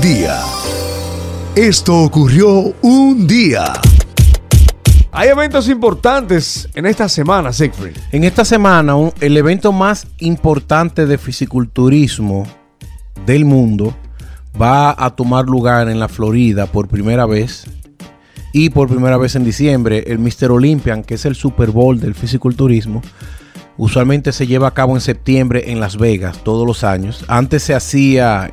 un día. Esto ocurrió un día. Hay eventos importantes en esta semana, Siegfried. En esta semana, un- el evento más importante de fisiculturismo del mundo va a tomar lugar en la Florida por primera vez y por primera vez en diciembre. El Mr. Olympian, que es el Super Bowl del fisiculturismo, usualmente se lleva a cabo en septiembre en Las Vegas todos los años. Antes se hacía,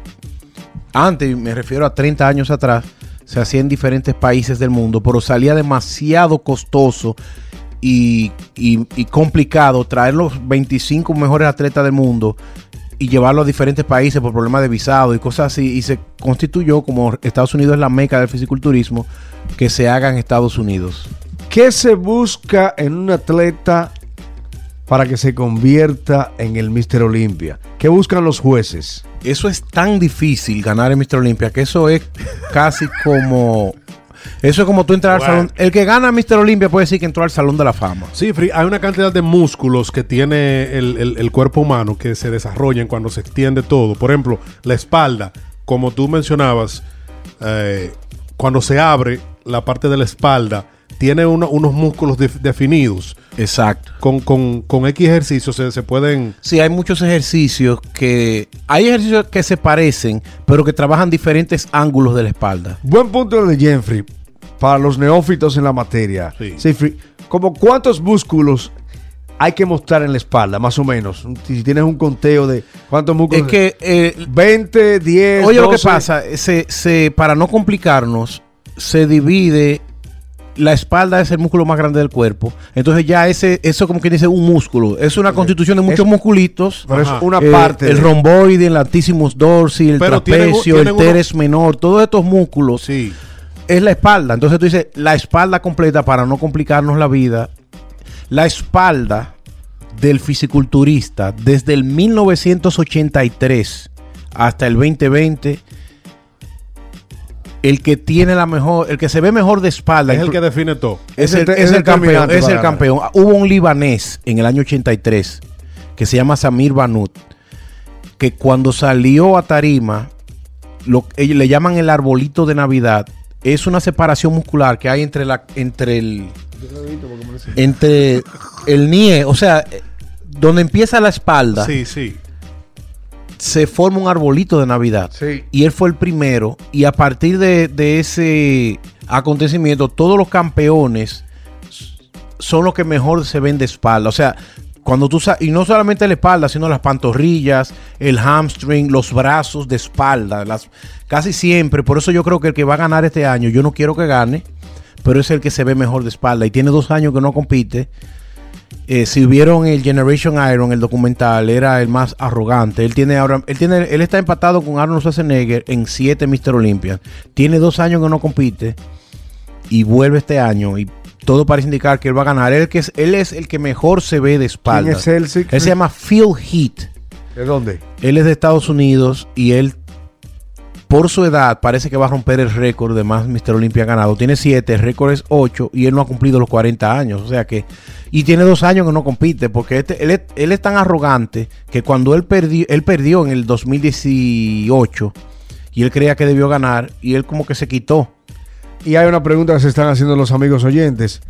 antes me refiero a 30 años atrás, se hacía en diferentes países del mundo, pero salía demasiado costoso y, complicado traer los 25 mejores atletas del mundo y llevarlo a diferentes países por problemas de visado y cosas así. Y se constituyó como Estados Unidos es la meca del fisiculturismo, que se haga en Estados Unidos. ¿Qué se busca en un atleta para que se convierta en el Mr. Olympia? ¿Qué buscan los jueces? Eso es tan difícil ganar en Mr. Olympia que eso es casi como. Eso es como tú entrar al salón. El que gana Mr. Olympia puede decir que entró al salón de la fama. Sí, Free, hay una cantidad de músculos que tiene el, el- el cuerpo humano que se desarrollan cuando se extiende todo. Por ejemplo, la espalda, como tú mencionabas, eh, cuando se abre la parte de la espalda, tiene uno- unos músculos def- definidos. Exacto. Con, con, con X ejercicios se, se pueden... Sí, hay muchos ejercicios que. Hay ejercicios que se parecen, pero que trabajan diferentes ángulos de la espalda. Buen punto de Jeffrey para los neófitos en la materia. Sí. ¿como cuántos músculos hay que mostrar en la espalda, más o menos? Si tienes un conteo de cuántos músculos. Es que. eh, 20, 10. Oye, lo que 12. pasa, se, se- para no complicarnos, se divide. La espalda es el músculo más grande del cuerpo. Entonces, ya ese, eso como que dice un músculo. Es una constitución de muchos Es- musculitos. Pero es una Eh, parte. el de- romboide, el latissimus dorsi, el Pero trapecio, el uno- teres menor, todos estos músculos Sí. es la espalda. Entonces tú dices, la espalda completa para no complicarnos la vida. La espalda del fisiculturista desde el 1983 hasta el 2020, el que tiene la mejor, el que se ve mejor de espalda, Es el que define todo. es el, es es el el campeón. Es el ganar. campeón. Hubo un libanés en el año 83 que se llama Samir Banut, que cuando salió a tarima, lo, le llaman el arbolito de Navidad. Es una separación muscular que hay entre la entre el entre el nie, o sea, eh, donde empieza la espalda, Sí, sí. Se forma un arbolito de Navidad. Sí. Y él fue el primero. Y a partir de, de ese acontecimiento, todos los campeones son los que mejor se ven de espalda. O sea, cuando tú y no solamente la espalda, sino las pantorrillas, el hamstring, los brazos de espalda, las casi siempre. Por eso yo creo que el que va a ganar este año, yo no quiero que gane, pero es el que se ve mejor de espalda. Y tiene dos años que no compite. Eh, si vieron el Generation Iron, el documental, era el más arrogante. Él tiene ahora, él tiene, él está empatado con Arnold Schwarzenegger en siete Mr. Olympia. Tiene dos años que no compite y vuelve este año y todo parece indicar que él va a ganar. Él, que es, él es el que mejor se ve de espalda. ¿Quién es él? Él se llama Phil Heath. ¿De dónde? Él es de Estados Unidos y él, por su edad, parece que va a romper el récord de más Mr. Olympia ganado. Tiene 7, el récord es 8 y él no ha cumplido los 40 años. O sea que. Y tiene dos años que no compite porque este, él, es, él es tan arrogante que cuando él perdió, él perdió en el 2018 y él creía que debió ganar y él como que se quitó. Y hay una pregunta que se están haciendo los amigos oyentes.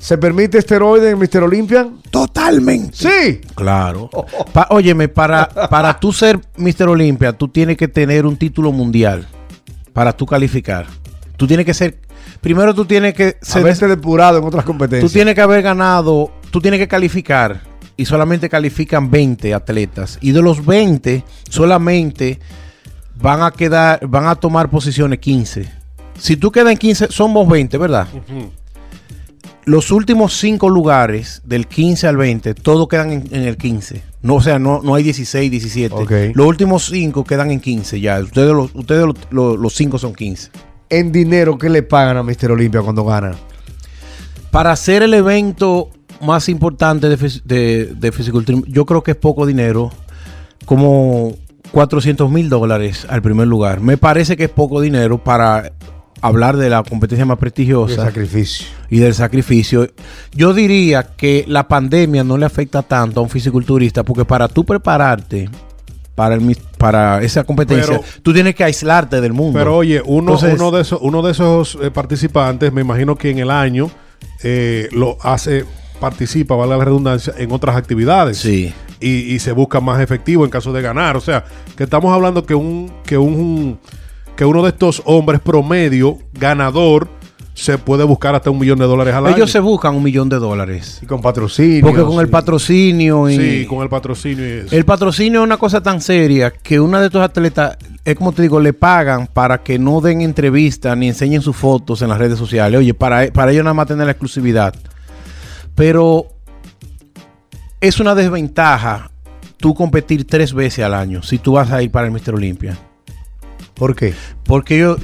¿Se permite esteroide en Mr. Olympia? Totalmente. Sí. Claro. Pa- óyeme, para, para tú ser Mr. Olympia, tú tienes que tener un título mundial para tú calificar. Tú tienes que ser. Primero tú tienes que ser. Haberte depurado en otras competencias. Tú tienes que haber ganado. Tú tienes que calificar. Y solamente califican 20 atletas. Y de los 20, solamente van a quedar. Van a tomar posiciones 15. Si tú quedas en 15, somos 20, ¿verdad? Los últimos 5 lugares, del 15 al 20, todos quedan en, en el 15. No, o sea, no, no hay 16, 17. Ok. Los últimos 5 quedan en 15 ya. Ustedes, los, ustedes los, los, los 5 son 15. En dinero, ¿qué le pagan a Mr. Olympia cuando gana? Para hacer el evento más importante de, de, de fisiculturismo, yo creo que es poco dinero, como 400 mil dólares al primer lugar. Me parece que es poco dinero para hablar de la competencia más El prestigiosa sacrificio. y del sacrificio. Yo diría que la pandemia no le afecta tanto a un fisiculturista porque para tú prepararte para, el, mis- para esa competencia, Pero- tú tienes que aislarte del mundo. Pero oye, uno, Entonces- uno de esos, uno de esos eh, participantes, me imagino que en el año eh, lo hace, participa, vale la redundancia, en otras actividades. Sí. Y, y se busca más efectivo en caso de ganar. O sea, que estamos hablando que un, que un que uno de estos hombres promedio, ganador, se puede buscar hasta un millón de dólares al año. Ellos se buscan un millón de dólares. Y con patrocinio. Porque con el patrocinio y... Sí, con el patrocinio y eso. El patrocinio es una cosa tan seria que una de estos atletas, es como te digo, le pagan para que no den entrevistas ni enseñen sus fotos en las redes sociales. Oye, para, para ellos nada más tener la exclusividad. Pero es una desventaja tú competir tres veces al año si tú vas a ir para el Mister Olympia. ¿Por qué? Porque ellos,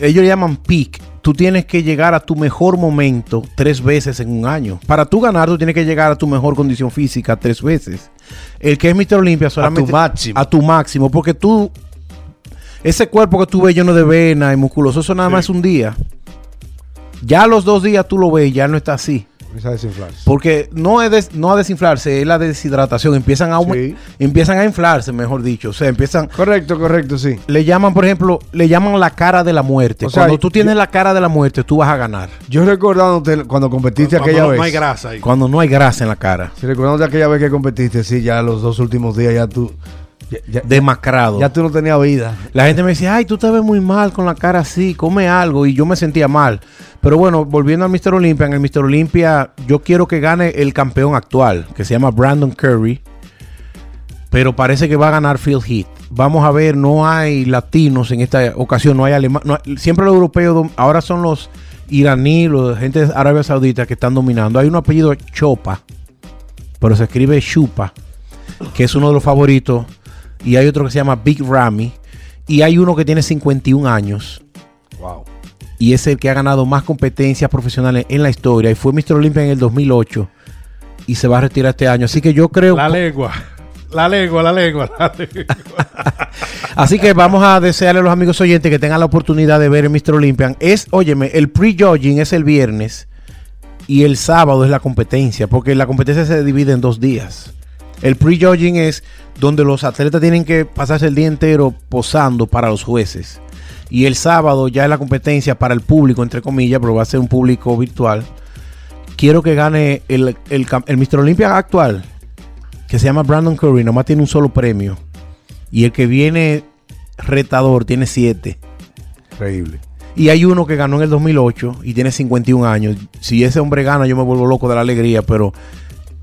ellos llaman peak. Tú tienes que llegar a tu mejor momento tres veces en un año. Para tú ganar, tú tienes que llegar a tu mejor condición física tres veces. El que es Mister Olympia solamente... máximo. A tu máximo. Porque tú... Ese cuerpo que tú ves lleno de vena y musculoso, eso nada más es un día. Ya a los dos días tú lo ves y ya no está así. Empieza a desinflarse. Porque no es des- no a desinflarse, es la deshidratación. Empiezan a, Sí. empiezan a inflarse, mejor dicho. O sea, empiezan Correcto, correcto, sí. le llaman, por ejemplo, le llaman la cara de la muerte. O sea, cuando tú tienes yo- la cara de la muerte, tú vas a ganar. Yo recordándote cuando competiste Cuando aquella vez. no hay grasa ahí. Cuando no hay grasa en la cara. Sí, recordándote aquella vez que competiste, sí, ya los dos últimos días ya tú. Ya, Demacrado. ya tú no tenías vida. La gente me decía, ay, tú te ves muy mal con la cara así, come algo. Y yo me sentía mal. Pero bueno, volviendo al Mr. Olympia, en el Mr. Olympia, yo quiero que gane el campeón actual, que se llama Brandon Curry. Pero parece que va a ganar Phil Heath. Vamos a ver, no hay latinos en esta ocasión, no hay alemanes. siempre los europeos, ahora son los iraníes, los gente de Arabia Saudita que están dominando. Hay un apellido Chopa, pero se escribe Chupa, que es uno de los favoritos. Y hay otro que se llama Big Ramy. Y hay uno que tiene 51 años. Wow. Y es el que ha ganado más competencias profesionales en la historia. Y fue Mr. Olympia en el 2008. Y se va a retirar este año. Así que yo creo... La lengua. La lengua, la lengua, la lengua. Así que vamos a desearle a los amigos oyentes que tengan la oportunidad de ver el Mr. Olympian. Es, óyeme, el pre-judging es el viernes y el sábado es la competencia, porque la competencia se divide en dos días. El pre-judging es donde los atletas tienen que pasarse el día entero posando para los jueces. Y el sábado ya es la competencia para el público, entre comillas, pero va a ser un público virtual. Quiero que gane el, el, el Mr. Olympia actual, que se llama Brandon Curry, nomás tiene un solo premio. Y el que viene retador tiene 7. Increíble. Y hay uno que ganó en el 2008 y tiene 51 años. Si ese hombre gana, yo me vuelvo loco de la alegría, pero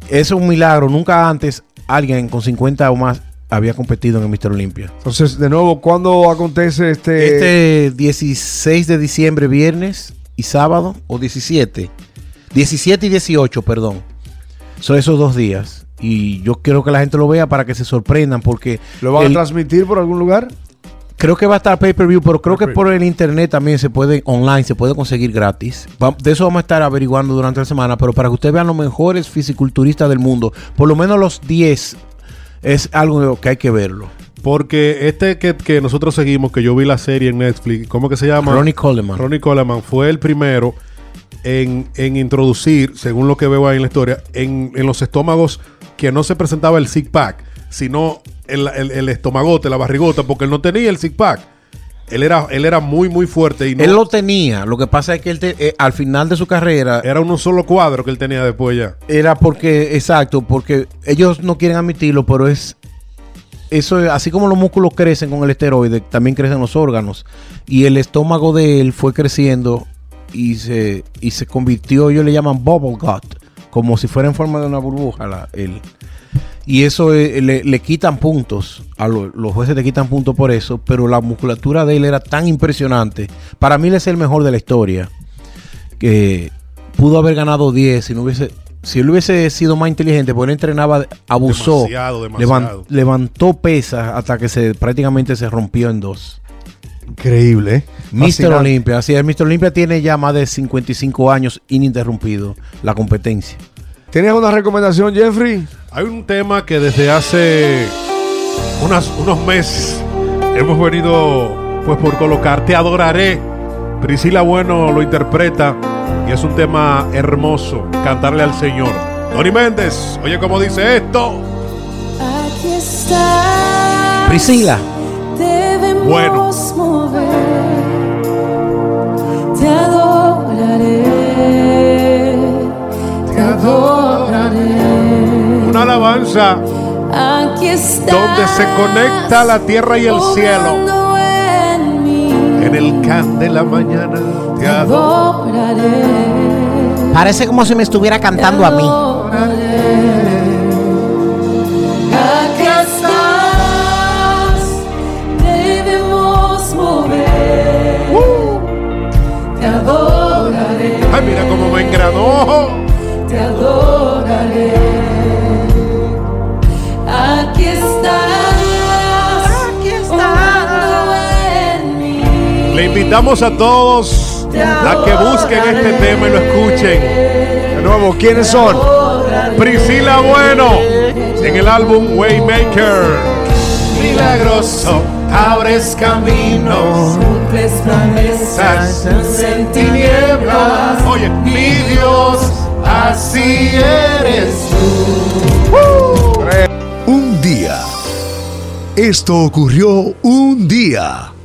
es un milagro. Nunca antes alguien con 50 o más había competido en el Mr. Olympia. Entonces, de nuevo, ¿cuándo acontece este? Este 16 de diciembre, viernes y sábado, o 17. 17 y 18, perdón. Son esos dos días. Y yo quiero que la gente lo vea para que se sorprendan, porque ¿Lo van el- a transmitir por algún lugar? Creo que va a estar pay-per-view, pero creo que por el internet también se puede, online, se puede conseguir gratis. Va- De eso vamos a estar averiguando durante la semana, pero para que ustedes vean los mejores fisiculturistas del mundo, por lo menos los 10, es algo que hay que verlo. Porque este que, que nosotros seguimos, que yo vi la serie en Netflix, ¿cómo que se llama? Ronnie Coleman. Ronnie Coleman fue el primero en, en introducir, según lo que veo ahí en la historia, en, en los estómagos que no se presentaba el six pack, sino el, el, el estomagote, la barrigota, porque él no tenía el six pack. Él era, él era muy, muy fuerte y no, Él lo tenía, lo que pasa es que él te- eh, al final de su carrera era un solo cuadro que él tenía después ya. era porque, exacto, porque ellos no quieren admitirlo, pero es eso es- así como los músculos crecen con el esteroide, también crecen los órganos. Y el estómago de él fue creciendo y se, y se convirtió, ellos le llaman bubble gut, como si fuera en forma de una burbuja. la- el- y eso eh, le, le quitan puntos, a lo- los jueces le quitan puntos por eso, pero la musculatura de él era tan impresionante. Para mí él es el mejor de la historia, que pudo haber ganado 10 si no hubiese... Si él hubiese sido más inteligente, porque él entrenaba, abusó, Demasiado, demasiado. levan- levantó pesas hasta que se prácticamente se rompió en dos. Increíble, ¿eh? Mr. Fascinante. Olympia, así es, Mr. Olympia tiene ya más de 55 años ininterrumpido la competencia. ¿Tenías una recomendación, Jeffrey? Hay un tema que desde hace unas- unos meses hemos venido pues por colocar Te adoraré. Priscila Bueno lo interpreta y es un tema hermoso, cantarle al Señor. Doni Méndez, oye cómo dice esto. Aquí está Priscila. Debemos Bueno. mover. Te adoraré. Te adoraré. Alabanza Aquí está. donde se conecta la tierra y el cielo. en mí. En el can de la mañana te adoraré. Parece como si me estuviera cantando a mí. Aquí estás, debemos mover. Te adoraré, Ay, mira cómo me engranó. Invitamos a todos a que busquen este tema y lo escuchen. De nuevo, ¿quiénes son? Priscila Bueno en el álbum Waymaker. Milagroso, abres caminos. Cumples promesas en tinieblas. Oye, mi Dios, así eres Un día. Esto ocurrió un día.